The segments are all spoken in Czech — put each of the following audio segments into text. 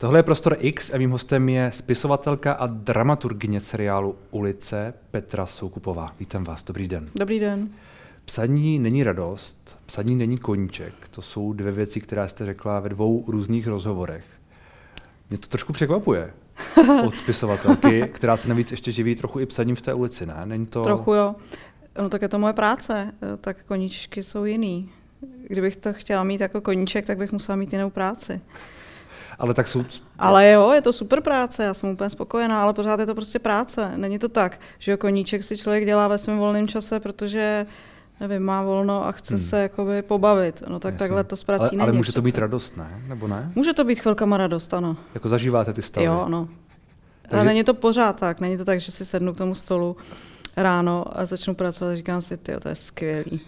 Tohle je Prostor X a mým hostem je spisovatelka a dramaturgyně seriálu Ulice Petra Soukupová. Vítám vás, dobrý den. Dobrý den. Psaní není radost, psaní není koníček. To jsou dvě věci, které jste řekla ve dvou různých rozhovorech. Mě to trošku překvapuje od spisovatelky, která se navíc ještě živí trochu i psaním v té ulici, ne? Není to... Trochu jo. No tak je to moje práce, tak koníčky jsou jiný. Kdybych to chtěla mít jako koníček, tak bych musela mít jinou práci. Ale tak jsou... Ale jo, je to super práce, já jsem úplně spokojená, ale pořád je to prostě práce. Není to tak, že koníček si člověk dělá ve svém volném čase, protože nevím, má volno a chce hmm. se jakoby pobavit. No tak Jasně. takhle to s prací ale, není. Ale může přece. to být radost, ne? Nebo ne? Může to být chvilkama radost, ano. Jako zažíváte ty stavy? Jo, ano. Takže... Ale není to pořád tak. Není to tak, že si sednu k tomu stolu ráno a začnu pracovat a říkám si, ty, to je skvělý.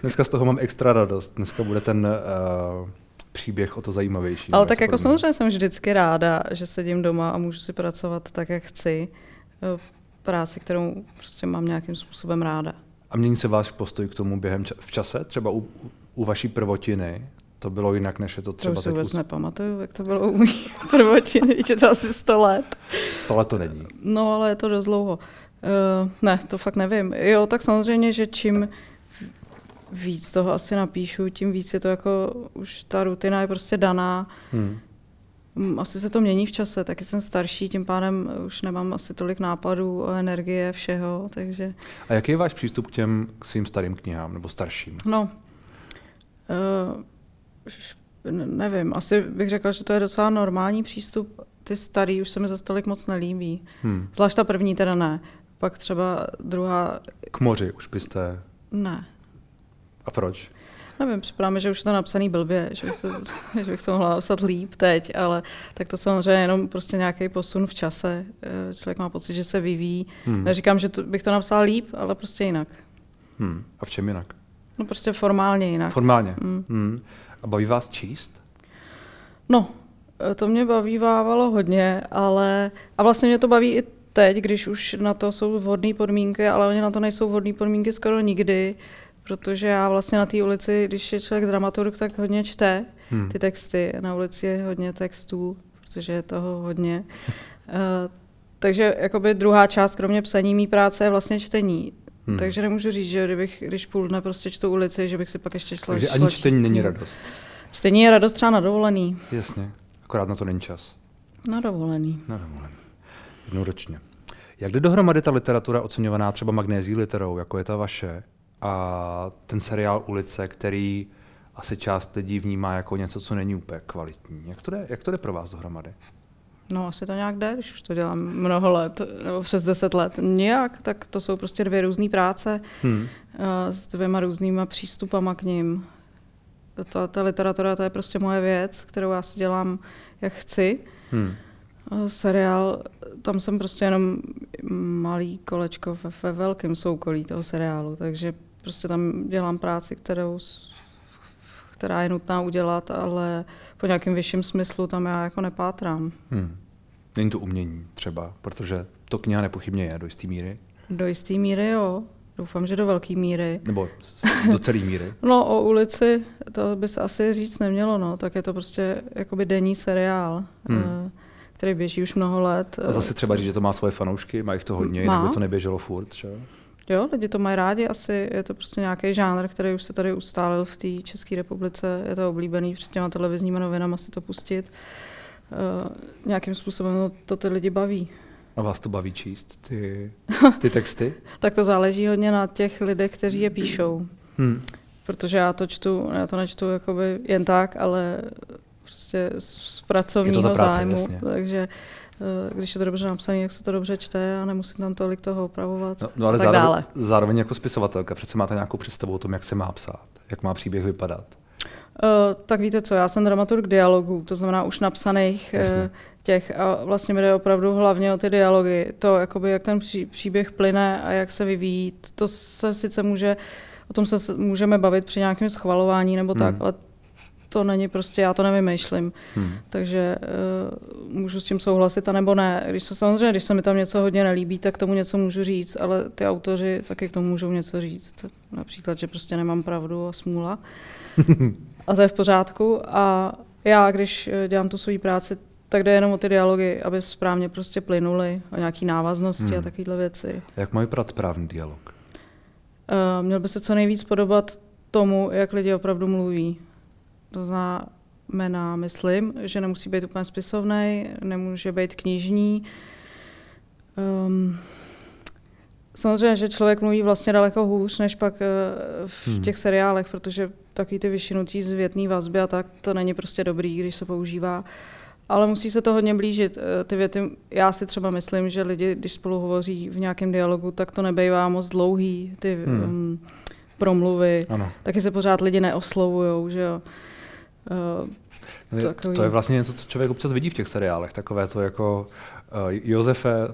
Dneska z toho mám extra radost. Dneska bude ten uh, příběh o to zajímavější. Ale tak jako samozřejmě jsem vždycky ráda, že sedím doma a můžu si pracovat tak, jak chci. V práci, kterou prostě mám nějakým způsobem ráda. A mění se váš postoj k tomu během ča- v čase? Třeba u, u vaší prvotiny? To bylo jinak, než je to třeba to už si vůbec u... nepamatuju, jak to bylo u mých prvotiny, je to asi 100 let. 100 let to není. No, ale je to dost dlouho. Uh, ne, to fakt nevím. Jo, tak samozřejmě, že čím víc toho asi napíšu, tím víc je to jako, už ta rutina je prostě daná. Hmm. Asi se to mění v čase, taky jsem starší, tím pádem už nemám asi tolik nápadů, energie, všeho, takže... A jaký je váš přístup k těm k svým starým knihám, nebo starším? No, uh, nevím, asi bych řekla, že to je docela normální přístup. Ty starý už se mi za tolik moc nelíbí. Hmm. Zvlášť ta první teda ne. Pak třeba druhá... K moři už byste... Ne. A proč? Nevím, připadá mi, že už je to napsaný blbě, že bych, se, že bych se mohla napsat líp teď, ale tak to samozřejmě jenom prostě nějaký posun v čase. Eh, člověk má pocit, že se vyvíjí. Hmm. Neříkám, že to, bych to napsal líp, ale prostě jinak. Hmm. A v čem jinak? No prostě formálně jinak. Formálně. Hmm. Hmm. A baví vás číst? No, eh, to mě bavívávalo hodně, ale a vlastně mě to baví i teď, když už na to jsou vhodné podmínky, ale oni na to nejsou vhodné podmínky skoro nikdy protože já vlastně na té ulici, když je člověk dramaturg, tak hodně čte hmm. ty texty. Na ulici je hodně textů, protože je toho hodně. uh, takže jakoby druhá část, kromě psaní mý práce, je vlastně čtení. Hmm. Takže nemůžu říct, že kdybych, když půl dne prostě čtu ulici, že bych si pak ještě šla Takže ani čtení není radost. Čtení je radost třeba na dovolený. Jasně, akorát na to není čas. Na dovolený. Na dovolený. Jednou ročně. Jak jde dohromady ta literatura oceňovaná třeba magnézí literou, jako je ta vaše, a ten seriál Ulice, který asi část lidí vnímá jako něco, co není úplně kvalitní. Jak to jde, jak to jde pro vás dohromady? No asi to nějak jde, když už to dělám mnoho let, nebo přes deset let. Nějak, tak to jsou prostě dvě různé práce hmm. s dvěma různýma přístupama k ním. Ta, ta literatura to je prostě moje věc, kterou já si dělám, jak chci. Hmm. Seriál, tam jsem prostě jenom malý kolečko ve, ve velkém soukolí toho seriálu, takže prostě tam dělám práci, kterou, která je nutná udělat, ale po nějakém vyšším smyslu tam já jako nepátrám. Hmm. Není to umění třeba, protože to kniha nepochybně je do jisté míry. Do jisté míry jo. Doufám, že do velké míry. Nebo do celé míry. no o ulici to by se asi říct nemělo, no. Tak je to prostě jakoby denní seriál. Hmm. Který běží už mnoho let. A zase třeba říct, že to má svoje fanoušky, má jich to hodně, má. nebo to neběželo furt, že? Jo, lidi to mají rádi, asi je to prostě nějaký žánr, který už se tady ustálil v té České republice, je to oblíbený před těma televizními novinama si to pustit. Uh, nějakým způsobem to ty lidi baví. A vás to baví číst, ty, ty texty? tak to záleží hodně na těch lidech, kteří je píšou. Hmm. Protože já to čtu, já to nečtu jakoby jen tak, ale prostě z pracovního práce, zájmu. Jasně. Takže eh, když je to dobře napsané, jak se to dobře čte a nemusím tam tolik toho opravovat. No, no ale tak zároveň, dále. zároveň jako spisovatelka přece máte nějakou představu o tom, jak se má psát, jak má příběh vypadat. Uh, tak víte co, já jsem dramaturg dialogů, to znamená už napsaných uh, těch a vlastně mi jde opravdu hlavně o ty dialogy, to jakoby jak ten pří, příběh plyne a jak se vyvíjí, to se sice může, o tom se můžeme bavit při nějakém schvalování nebo tak, hmm. ale to není prostě, já to nevymýšlím. Hmm. Takže uh, můžu s tím souhlasit a nebo ne. Když se samozřejmě, když se mi tam něco hodně nelíbí, tak tomu něco můžu říct, ale ty autoři taky k tomu můžou něco říct. Například, že prostě nemám pravdu a smůla. a to je v pořádku. A já, když eh, dělám tu svoji práci, tak jde jenom o ty dialogy, aby správně prostě plynuly a nějaký návaznosti hmm. a takovéhle věci. Jak mají prat správný dialog? Uh, měl by se co nejvíc podobat tomu, jak lidi opravdu mluví. To znamená, myslím, že nemusí být úplně spisovný, nemůže být knižní. Um, samozřejmě, že člověk mluví vlastně daleko hůř, než pak uh, v hmm. těch seriálech, protože taky ty vyšinutí z větný vazby a tak, to není prostě dobrý, když se používá. Ale musí se to hodně blížit. Eh, ty věty, já si třeba myslím, že lidi, když spolu hovoří v nějakém dialogu, tak to nebejvá moc dlouhý, ty hmm. um, promluvy. Ano. Taky se pořád lidi neoslovují, že jo. Uh, takový... To je vlastně něco, co člověk občas vidí v těch seriálech, takové to jako uh, Josefe,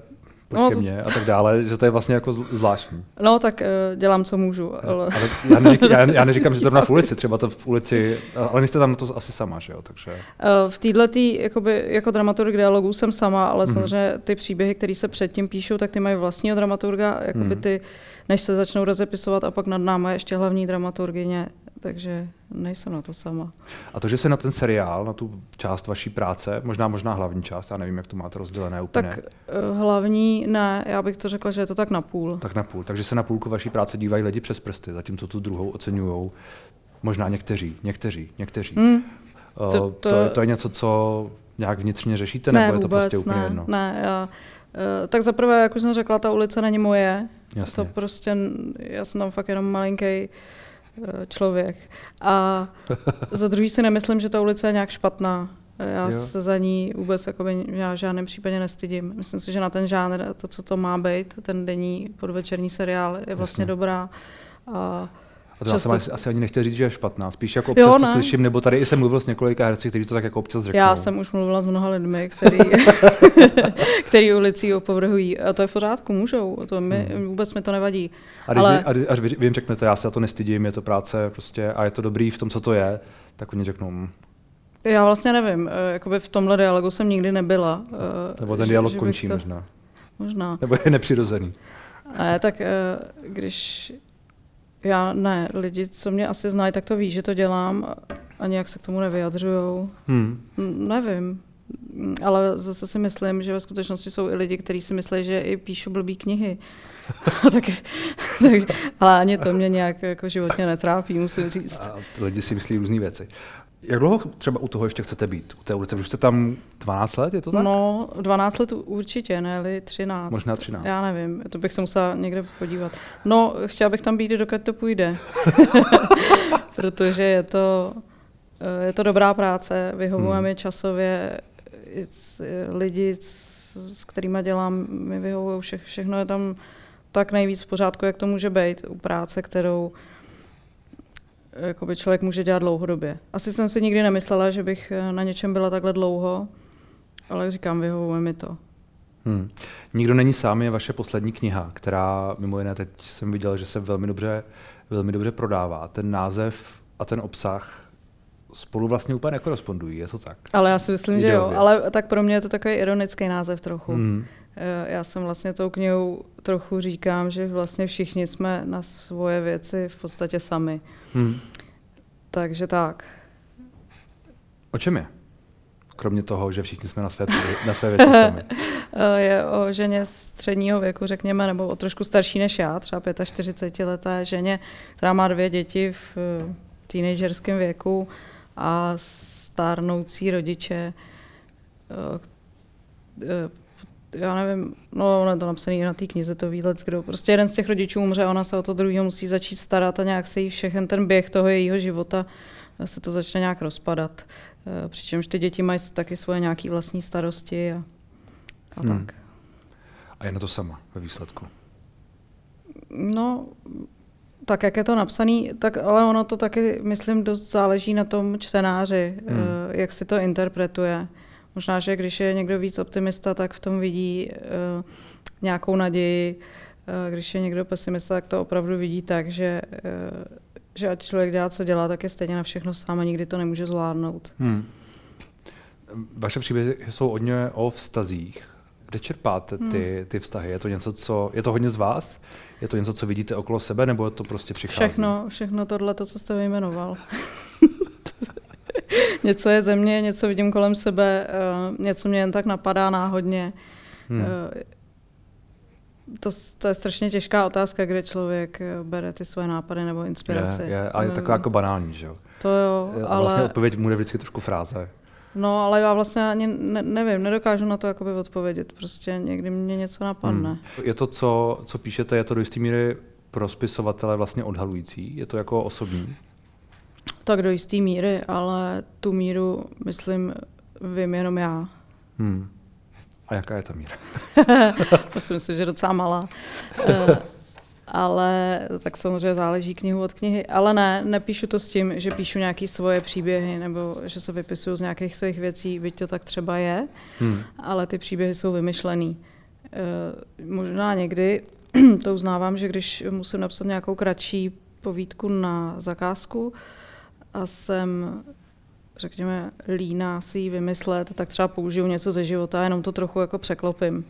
no, to... mě a tak dále, že to je vlastně jako zvláštní. No, tak uh, dělám, co můžu. Ale... ale já, neříkám, já, já neříkám, že to v ulici, třeba to v ulici, ale nejste tam to asi sama, že jo? Takže... Uh, v této jakoby, jako dramaturg dialogů jsem sama, ale mm-hmm. samozřejmě ty příběhy, které se předtím píšou, tak ty mají vlastního dramaturga, jakoby mm-hmm. ty, než se začnou rozepisovat a pak nad náma ještě hlavní dramaturgině, takže nejsem na to sama. A to, že se na ten seriál, na tu část vaší práce, možná možná hlavní část, já nevím, jak to máte rozdělené úplně. Tak uh, hlavní ne, já bych to řekla, že je to tak na půl. Tak na půl, takže se na půlku vaší práce dívají lidi přes prsty, zatímco tu druhou oceňují možná někteří, někteří, někteří. Mm, to, to, to, to je něco, co nějak vnitřně řešíte, ne, nebo je to vůbec, prostě úplně ne, jedno? Ne, já, uh, tak zaprvé, jak už jsem řekla, ta ulice není moje. Jasně. To prostě, já jsem tam fakt jenom malinký Eh, člověk. A za druhý si nemyslím, že ta ulice je nějak špatná. Já jo. se za ní vůbec jakoby, já v žádném případě nestydím. Myslím si, že na ten žánr, to, co to má být, ten denní podvečerní seriál, je vlastně Jasně. dobrá. A a to Často... já jsem asi ani nechtěl říct, že je špatná. Spíš jako občas jo, to slyším, nebo tady jsem mluvil s několika herci, kteří to tak jako občas řeknou. Já jsem už mluvila s mnoha lidmi, který, který ulicí opovrhují. A to je v pořádku, můžou. To mi, hmm. Vůbec mi to nevadí. A když Ale... vy, až vy, vy jim řeknete, já se za to nestydím, je to práce prostě a je to dobrý v tom, co to je, tak oni řeknou, hm. já vlastně nevím, eh, jakoby v tomhle dialogu jsem nikdy nebyla. Eh, Nebo ten dialog že, končí to... možná. Možná. Nebo je nepřirozený. Ne, tak eh, když já ne, lidi, co mě asi znají, tak to ví, že to dělám a nějak se k tomu nevyjadřují. Hmm. Nevím, ale zase si myslím, že ve skutečnosti jsou i lidi, kteří si myslí, že i píšu blbý knihy. tak, tak, ale ani to mě nějak jako životně netrápí, musím říct. A lidi si myslí různé věci. Jak dlouho třeba u toho ještě chcete být, u té ulice? Už jste tam 12 let, je to tak? No, 12 let určitě, ne 13. Možná 13. Já nevím, to bych se musela někde podívat. No, chtěla bych tam být, dokud to půjde. Protože je to, eh, je to dobrá práce, vyhovuje hmm. mi časově, lidi, s kterými dělám, mi vyhovují, vše, všechno je tam tak nejvíc v pořádku, jak to může být u práce, kterou jakoby člověk může dělat dlouhodobě. Asi jsem si nikdy nemyslela, že bych eh, na něčem byla takhle dlouho, ale říkám, vyhovuje mi to. Hmm. Nikdo není sám je vaše poslední kniha, která mimo jiné teď jsem viděl, že se velmi dobře, velmi dobře prodává. Ten název a ten obsah spolu vlastně úplně nekorespondují, je to tak? Ale já si myslím, Ideově. že jo, ale tak pro mě je to takový ironický název trochu. Hmm. Eh, já jsem vlastně tou knihou trochu říkám, že vlastně všichni jsme na svoje věci v podstatě sami. Hmm. Takže tak. O čem je? Kromě toho, že všichni jsme na své, na své věci sami. Eh, je o ženě středního věku, řekněme, nebo o trošku starší než já, třeba 45 leté ženě, která má dvě děti v eh, teenagerském věku a stárnoucí rodiče, já nevím, no ono je to napsané na té knize, to výlet, kdo prostě jeden z těch rodičů umře, ona se o to druhého musí začít starat a nějak se jí všechen ten běh toho jejího života se to začne nějak rozpadat. Eh, přičemž ty děti mají taky svoje nějaké vlastní starosti a, a hmm. tak. A je na to sama ve výsledku? No, tak jak je to napsané, tak ale ono to taky, myslím, dost záleží na tom čtenáři, hmm. Eh, jak si to interpretuje. Možná, že když je někdo víc optimista, tak v tom vidí uh, nějakou naději. Uh, když je někdo pesimista, tak to opravdu vidí tak, že, uh, že ať člověk dělá, co dělá, tak je stejně na všechno sám a nikdy to nemůže zvládnout. Hmm. Vaše příběhy jsou hodně o vztazích. Kde čerpáte ty, hmm. ty vztahy? Je to něco, co je to hodně z vás? Je to něco, co vidíte okolo sebe, nebo je to prostě přichází? Všechno, všechno tohle, to, co jste vyjmenoval. něco je ze mě, něco vidím kolem sebe, uh, něco mě jen tak napadá náhodně. Hmm. Uh, to, to je strašně těžká otázka, kde člověk bere ty své nápady nebo inspirace. Je, je, a je taková jako banální, že jo? To jo, a ale... vlastně odpověď mu je vždycky trošku fráze. No, ale já vlastně ani ne, nevím, nedokážu na to jakoby odpovědět. Prostě někdy mě něco napadne. Hmm. Je to, co, co píšete, je to do jisté míry pro spisovatele vlastně odhalující? Je to jako osobní? Tak do jisté míry, ale tu míru, myslím, vím jenom já. Hmm. A jaká je ta míra? Myslím si, že docela malá. Uh, ale tak samozřejmě záleží knihu od knihy. Ale ne, nepíšu to s tím, že píšu nějaké svoje příběhy nebo že se vypisuju z nějakých svých věcí, byť to tak třeba je, hmm. ale ty příběhy jsou vymyšlený. Uh, možná někdy to uznávám, že když musím napsat nějakou kratší povídku na zakázku a jsem řekněme, líná si ji vymyslet, tak třeba použiju něco ze života, jenom to trochu jako překlopím.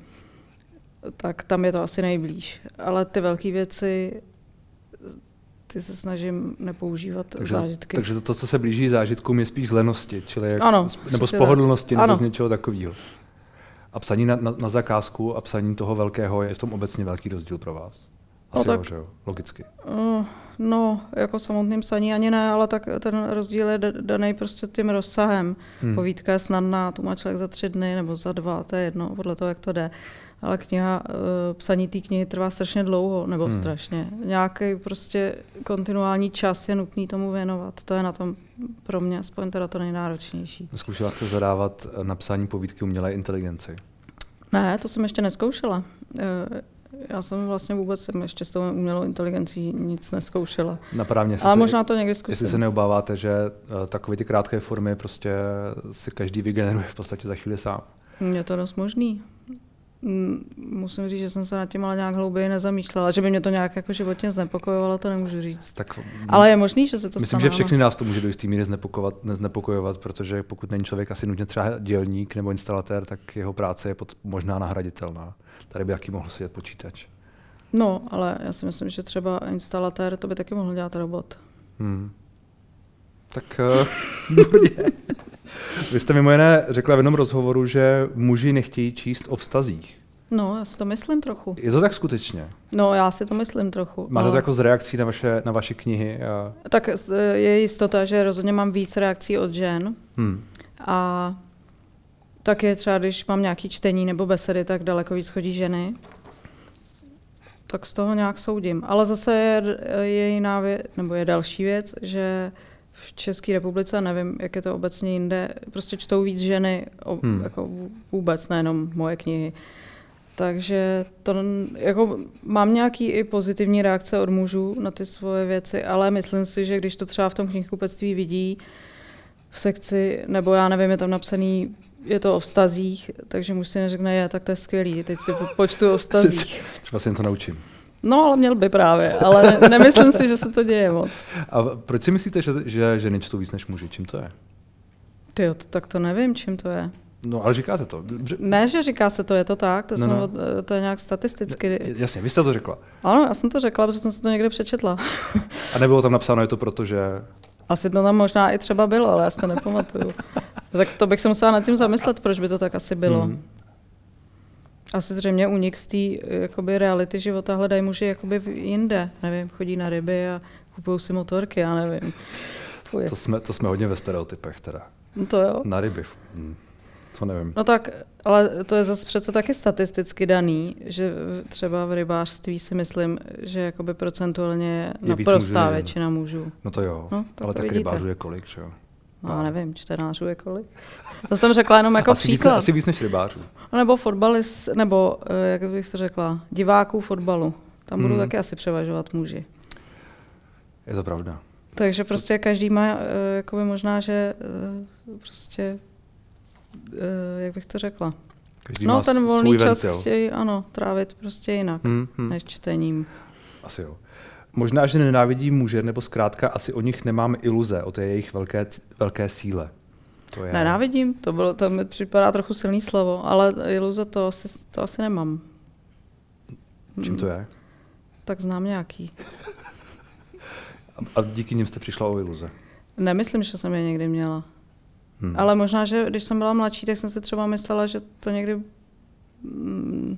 Tak tam je to asi nejblíž. Ale ty velké věci, ty se snažím nepoužívat takže, zážitky. Takže to, to, co se blíží zážitkům, je spíš z lenosti, čili jak, ano, nebo z pohodlnosti, nebo ano. z něčeho takového. A psaní na, na, na zakázku a psaní toho velkého je v tom obecně velký rozdíl pro vás? No asi no tak, jo, že jo? Logicky. Uh, No, jako samotným psaní ani ne, ale tak ten rozdíl je daný prostě tím rozsahem. Hmm. Povídka je snadná, tu má člověk za tři dny nebo za dva, to je jedno, podle toho, jak to jde. Ale kniha, eh, psaní té knihy trvá strašně dlouho, nebo hmm. strašně. Nějaký prostě kontinuální čas je nutný tomu věnovat. To je na tom pro mě aspoň teda to nejnáročnější. Zkoušela jste zadávat napsání povídky umělé inteligenci? Ne, to jsem ještě neskoušela. Eh, já jsem vlastně vůbec jsem ještě s tou umělou inteligencí nic neskoušela. Napadá mě, Ale možná to někdy zkusím. Jestli se neobáváte, že uh, takové ty krátké formy prostě si každý vygeneruje v podstatě za chvíli sám. Je to dost možný. Musím říct, že jsem se nad tím ale nějak hlouběji nezamýšlela. Že by mě to nějak jako životně znepokojovalo, to nemůžu říct. Tak, ale je možný, že se to Myslím, stane, že všechny nás to může do jisté míry znepokojovat, protože pokud není člověk asi nutně třeba dělník nebo instalatér, tak jeho práce je pod, možná nahraditelná. Tady by jaký mohl sedět počítač. No, ale já si myslím, že třeba instalatér to by taky mohl dělat robot. Hmm. Tak uh, Vy jste mimo jiné řekla v jednom rozhovoru, že muži nechtějí číst o vztazích. No, já si to myslím trochu. Je to tak skutečně? No, já si to myslím trochu. Máte to jako z reakcí na vaše, na vaše knihy? A... Tak je jistota, že rozhodně mám víc reakcí od žen. Hmm. A tak je třeba, když mám nějaký čtení nebo besedy, tak daleko víc chodí ženy. Tak z toho nějak soudím. Ale zase je, je jiná věc, nebo je další věc, že v České republice, nevím, jak je to obecně jinde, prostě čtou víc ženy, hmm. jako vůbec, nejenom moje knihy. Takže to, jako, mám nějaký i pozitivní reakce od mužů na ty svoje věci, ale myslím si, že když to třeba v tom knihkupectví vidí v sekci, nebo já nevím, je tam napsaný, je to o vztazích, takže muž si neřekne, je, tak to je skvělý, teď si počtu o vztazích. Třeba si něco naučím. No, ale měl by právě, ale ne, nemyslím si, že se to děje moc. A proč si myslíte, že, že ženy čtou víc než muži? Čím to je? Ty, to, tak to nevím, čím to je. No, ale říkáte to. Že... Ne, že říká se to, je to tak, to, no, jsem, no. to je nějak statisticky. Jasně, vy jste to řekla. Ano, já jsem to řekla, protože jsem se to někde přečetla. A nebylo tam napsáno, je to proto, že... Asi to tam možná i třeba bylo, ale já si to nepamatuju. tak to bych se musela nad tím zamyslet, proč by to tak asi bylo. Mm. Asi zřejmě unik z té jakoby, reality života hledají muži jakoby jinde. Nevím, chodí na ryby a kupují si motorky, já nevím. To jsme, to jsme hodně ve stereotypech teda. No to jo. Na ryby. Hm. Co nevím. No tak, ale to je zase přece taky statisticky daný, že třeba v rybářství si myslím, že jakoby procentuálně je naprostá většina mužů. No to jo, no, ale tak rybářů je kolik, že jo? No, já nevím, čtenářů je kolik. To jsem řekla jenom jako asi příklad. Víc, asi víc než rybářů. No, nebo fotbalist, nebo eh, jak bych to řekla, diváků fotbalu. Tam budou hmm. taky asi převažovat muži. Je to pravda. Takže prostě každý má, eh, jakoby možná, že eh, prostě, jak bych to řekla. Každý no, ten volný čas ventil. chtějí, ano, trávit prostě jinak, hmm, hmm. než čtením. Asi jo. Možná, že nenávidí muže, nebo zkrátka asi o nich nemám iluze, o té jejich velké, velké síle. To je... Nenávidím, to, bylo, to mi připadá trochu silný slovo, ale iluze to asi, to asi nemám. Čím to je? Tak znám nějaký. A, díky nim jste přišla o iluze? Nemyslím, že jsem je někdy měla. Hmm. Ale možná, že když jsem byla mladší, tak jsem si třeba myslela, že to někdy, mm,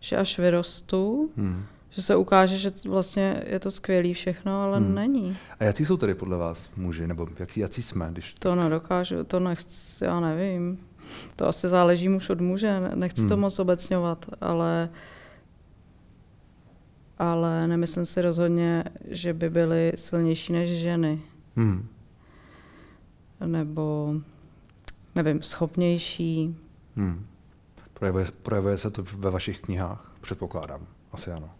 že až vyrostu, hmm. Že se ukáže, že vlastně je to skvělý všechno, ale hmm. není. A jaký jsou tedy podle vás muži, nebo jaký, jaký jsme? Když... To nedokážu, to nechci, já nevím. To asi záleží muž od muže, nechci hmm. to moc obecňovat, ale ale nemyslím si rozhodně, že by byly silnější než ženy. Hmm. Nebo, nevím, schopnější. Hmm. Projevuje, projevuje se to ve vašich knihách, předpokládám. Asi ano.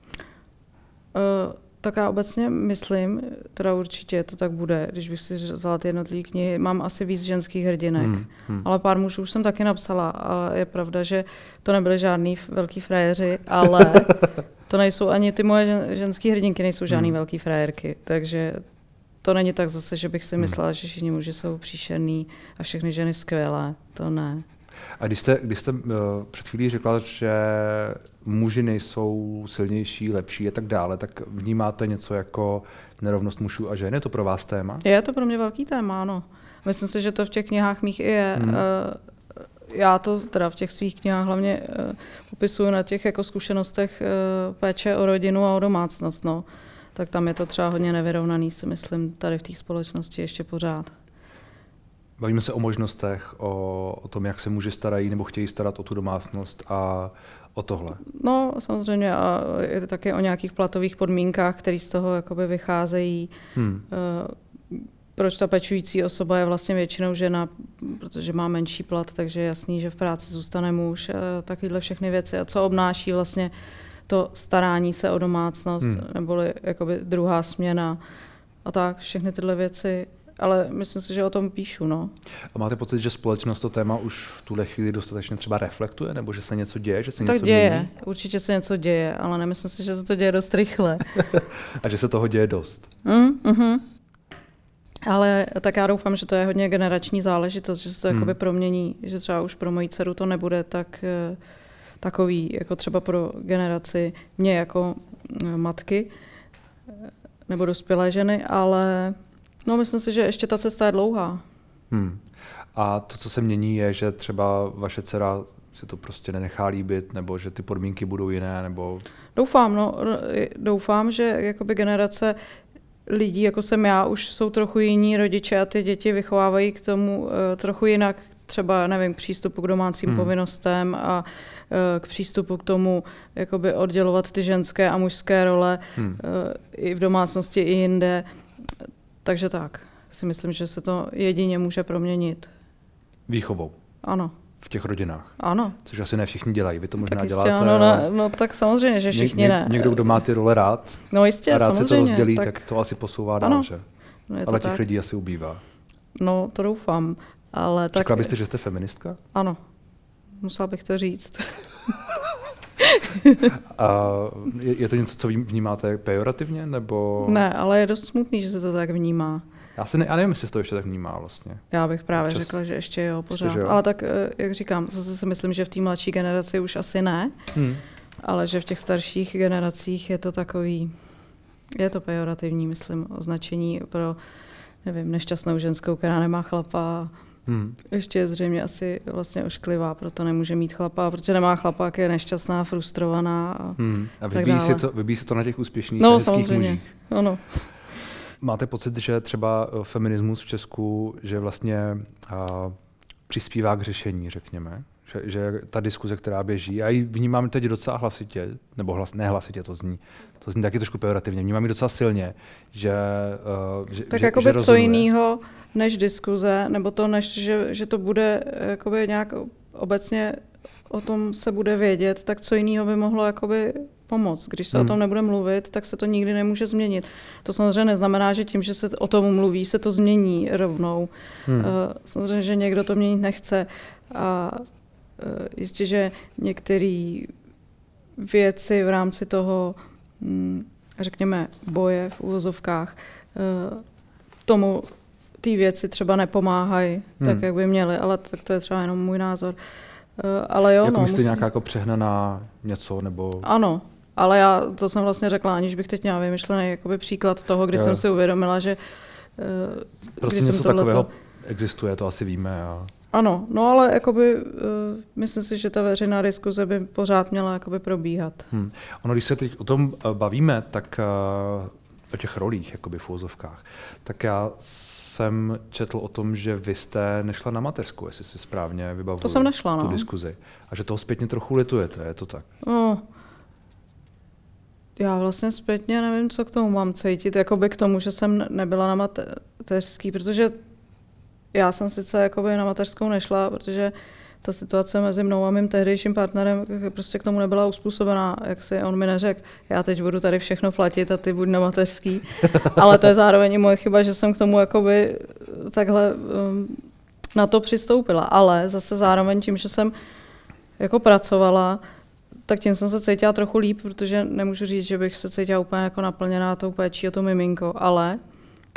Uh, tak já obecně myslím, teda určitě to tak bude, když bych si vzala ty jednotlivé knihy. Mám asi víc ženských hrdinek, hmm, hmm. ale pár mužů už jsem taky napsala a je pravda, že to nebyly žádný velký frajeři, ale to nejsou ani ty moje žen, ženské hrdinky, nejsou žádný hmm. velký frajerky, takže to není tak zase, že bych si hmm. myslela, že všichni muži jsou příšerný a všechny ženy skvělé, to ne. A když jste, když jste uh, před chvílí řekla, že muži nejsou silnější, lepší a tak dále, tak vnímáte něco jako nerovnost mužů a žen? Je to pro vás téma? Je to pro mě velký téma, ano. Myslím si, že to v těch knihách mých i je. Hmm. Uh, já to teda v těch svých knihách hlavně uh, popisuju na těch jako zkušenostech uh, péče o rodinu a o domácnost. No. Tak tam je to třeba hodně nevyrovnaný, si myslím, tady v té společnosti ještě pořád. Bavíme se o možnostech, o, o tom, jak se muži starají nebo chtějí starat o tu domácnost a o tohle. No, samozřejmě a je to také o nějakých platových podmínkách, které z toho jakoby vycházejí. Hmm. Uh, proč ta pečující osoba je vlastně většinou žena, protože má menší plat, takže je jasný, že v práci zůstane muž, uh, takovéhle všechny věci. A co obnáší vlastně to starání se o domácnost, hmm. neboli jakoby druhá směna a tak, všechny tyhle věci ale myslím si, že o tom píšu. No. A máte pocit, že společnost to téma už v tuhle chvíli dostatečně třeba reflektuje, nebo že se něco děje, že se tak něco děje, mění? určitě se něco děje, ale nemyslím si, že se to děje dost rychle. A že se toho děje dost. Mm, mm-hmm. Ale tak já doufám, že to je hodně generační záležitost, že se to hmm. jakoby promění, že třeba už pro moji dceru to nebude tak eh, takový, jako třeba pro generaci mě jako eh, matky eh, nebo dospělé ženy, ale No, myslím si, že ještě ta cesta je dlouhá. Hmm. A to, co se mění, je, že třeba vaše dcera si to prostě nenechá líbit, nebo že ty podmínky budou jiné, nebo... Doufám, no, doufám, že jakoby generace lidí, jako jsem já, už jsou trochu jiní rodiče a ty děti vychovávají k tomu uh, trochu jinak, třeba, nevím, k přístupu k domácím hmm. povinnostem a uh, k přístupu k tomu, jakoby oddělovat ty ženské a mužské role hmm. uh, i v domácnosti, i jinde. Takže tak, si myslím, že se to jedině může proměnit. Výchovou? Ano. V těch rodinách? Ano. Což asi ne všichni dělají, vy to možná tak jistě, děláte. Ano, no, no, tak samozřejmě, že všichni ně, ne. Někdo, kdo má ty role rád no, jistě, a rád samozřejmě, se to rozdělí, tak, tak to asi posouvá dál, že? No, Ale těch tak. lidí asi ubývá. No, to doufám. Ale tak... Řekla byste, že jste feministka? Ano. Musela bych to říct. A je, je to něco, co vnímáte pejorativně, nebo? Ne, ale je dost smutný, že se to tak vnímá. Já, si ne, já nevím, jestli to ještě tak vnímá vlastně. Já bych právě Občas, řekla, že ještě jo, pořád. Ještě, že jo? Ale tak, eh, jak říkám, zase si myslím, že v té mladší generaci už asi ne, hmm. ale že v těch starších generacích je to takový, je to pejorativní, myslím, označení pro, nevím, nešťastnou ženskou, která nemá chlapa, Hmm. Ještě je zřejmě asi vlastně ošklivá, proto nemůže mít chlapa, protože nemá chlapa, je nešťastná, frustrovaná. A, hmm. a vybíjí, si to, vybíjí si to na těch úspěšných no, samozřejmě. mužích. Ano. Máte pocit, že třeba eh, feminismus v Česku, že vlastně a, přispívá k řešení, řekněme? Že, že ta diskuze, která běží, a ji vnímám teď docela hlasitě, nebo hlas, ne hlasitě, to zní, to zní taky trošku pejorativně, vnímám ji docela silně, že, uh, že Tak jako by co jiného než diskuze, nebo to, než že, že to bude jakoby nějak obecně o tom se bude vědět, tak co jiného by mohlo jakoby pomoct. Když se hmm. o tom nebude mluvit, tak se to nikdy nemůže změnit. To samozřejmě neznamená, že tím, že se o tom mluví, se to změní rovnou. Hmm. Uh, samozřejmě, že někdo to měnit nechce. A jistě, že některé věci v rámci toho, hm, řekněme, boje v úvozovkách, uh, tomu ty věci třeba nepomáhají hmm. tak, jak by měly, ale tak to je třeba jenom můj názor. Uh, ale jo, jako no, myslíte musí... nějaká jako přehnaná něco, nebo... Ano, ale já to jsem vlastně řekla, aniž bych teď měla vymyšlený jakoby příklad toho, kdy jo. jsem si uvědomila, že prostě něco tohleto... takového existuje, to asi víme. A... Ano, no ale jakoby, uh, myslím si, že ta veřejná diskuze by pořád měla jakoby probíhat. Hmm. Ono, když se teď o tom bavíme, tak uh, o těch rolích, jakoby v úzovkách, tak já jsem četl o tom, že vy jste nešla na mateřskou, jestli si správně vybavuju to jsem nešla, tu no. diskuzi. A že toho zpětně trochu litujete, je to tak? No, já vlastně zpětně nevím, co k tomu mám cítit, jakoby k tomu, že jsem nebyla na mateřský, protože já jsem sice jakoby na mateřskou nešla, protože ta situace mezi mnou a mým tehdejším partnerem prostě k tomu nebyla uspůsobená, jak si on mi neřekl, já teď budu tady všechno platit a ty buď na mateřský. Ale to je zároveň i moje chyba, že jsem k tomu jakoby takhle um, na to přistoupila. Ale zase zároveň tím, že jsem jako pracovala, tak tím jsem se cítila trochu líp, protože nemůžu říct, že bych se cítila úplně jako naplněná tou péčí o to miminko, ale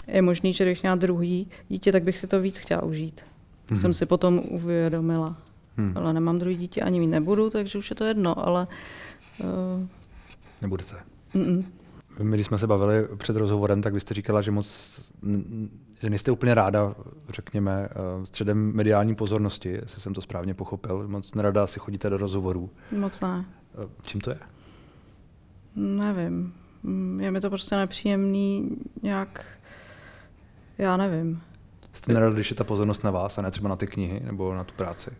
je možný, že když měla druhý dítě, tak bych si to víc chtěla užít. Hmm. Jsem si potom uvědomila. Hmm. Ale nemám druhý dítě, ani mít nebudu, takže už je to jedno, ale... Uh... Nebudete. Mm-mm. My, když jsme se bavili před rozhovorem, tak vy jste říkala, že moc, že nejste úplně ráda, řekněme, eh, středem mediální pozornosti, jestli jsem to správně pochopil. Moc nerada si chodíte do rozhovorů. Moc ne. Eh, čím to je? Nevím. Mm, je mi to prostě nepříjemný nějak, já nevím. Jste nerada, když je ta pozornost na vás a ne třeba na ty knihy nebo na tu práci?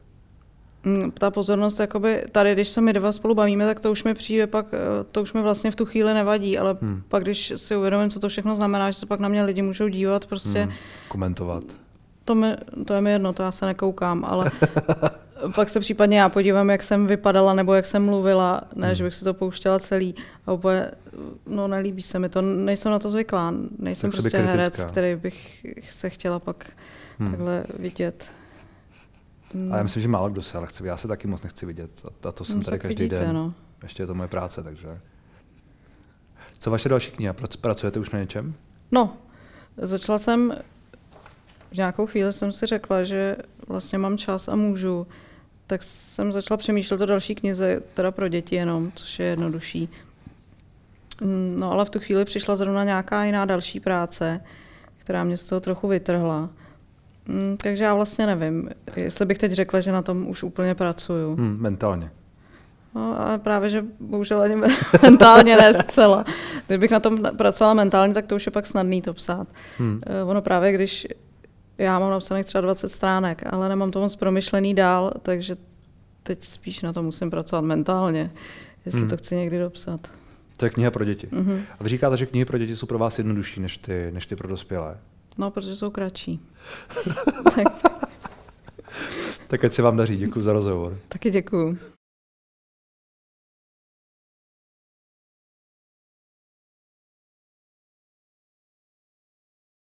Mm, ta pozornost, jakoby tady, když se my dva spolu bavíme, tak to už mi přijde, pak eh, to už mi vlastně v tu chvíli nevadí, ale hmm. pak, když si uvědomím, co to všechno znamená, že se pak na mě lidi můžou dívat, prostě... Hmm. Komentovat. To, mi, to je mi jedno, to já se nekoukám, ale pak se případně já podívám, jak jsem vypadala nebo jak jsem mluvila, ne, hmm. že bych si to pouštěla celý a úplně, no nelíbí se mi to, nejsem na to zvyklá, nejsem tak prostě herec, který bych se chtěla pak hmm. takhle vidět. Hmm. A já myslím, že málo kdo se ale chce, já se taky moc nechci vidět a, a to jsem no, tady každý vidíte, den. No. Ještě je to moje práce, takže. Co vaše další kniha? Pracujete už na něčem? No, začala jsem, v nějakou chvíli jsem si řekla, že vlastně mám čas a můžu, tak jsem začala přemýšlet o další knize, teda pro děti jenom, což je jednodušší. Mm, no ale v tu chvíli přišla zrovna nějaká jiná další práce, která mě z toho trochu vytrhla. Mm, takže já vlastně nevím, jestli bych teď řekla, že na tom už úplně pracuju. Hmm, mentálně. No a právě, že bohužel ani mentálně ne zcela. Kdybych na tom pracovala mentálně, tak to už je pak snadný to psát. Hmm. Uh, ono právě, když já mám napsaných třeba 20 stránek, ale nemám to moc promyšlený dál, takže teď spíš na to musím pracovat mentálně, jestli hmm. to chci někdy dopsat. To je kniha pro děti. Mm-hmm. A vy říkáte, že knihy pro děti jsou pro vás jednodušší než ty, než ty pro dospělé. No, protože jsou kratší. tak. tak ať se vám daří. Děkuji za rozhovor. Taky děkuji.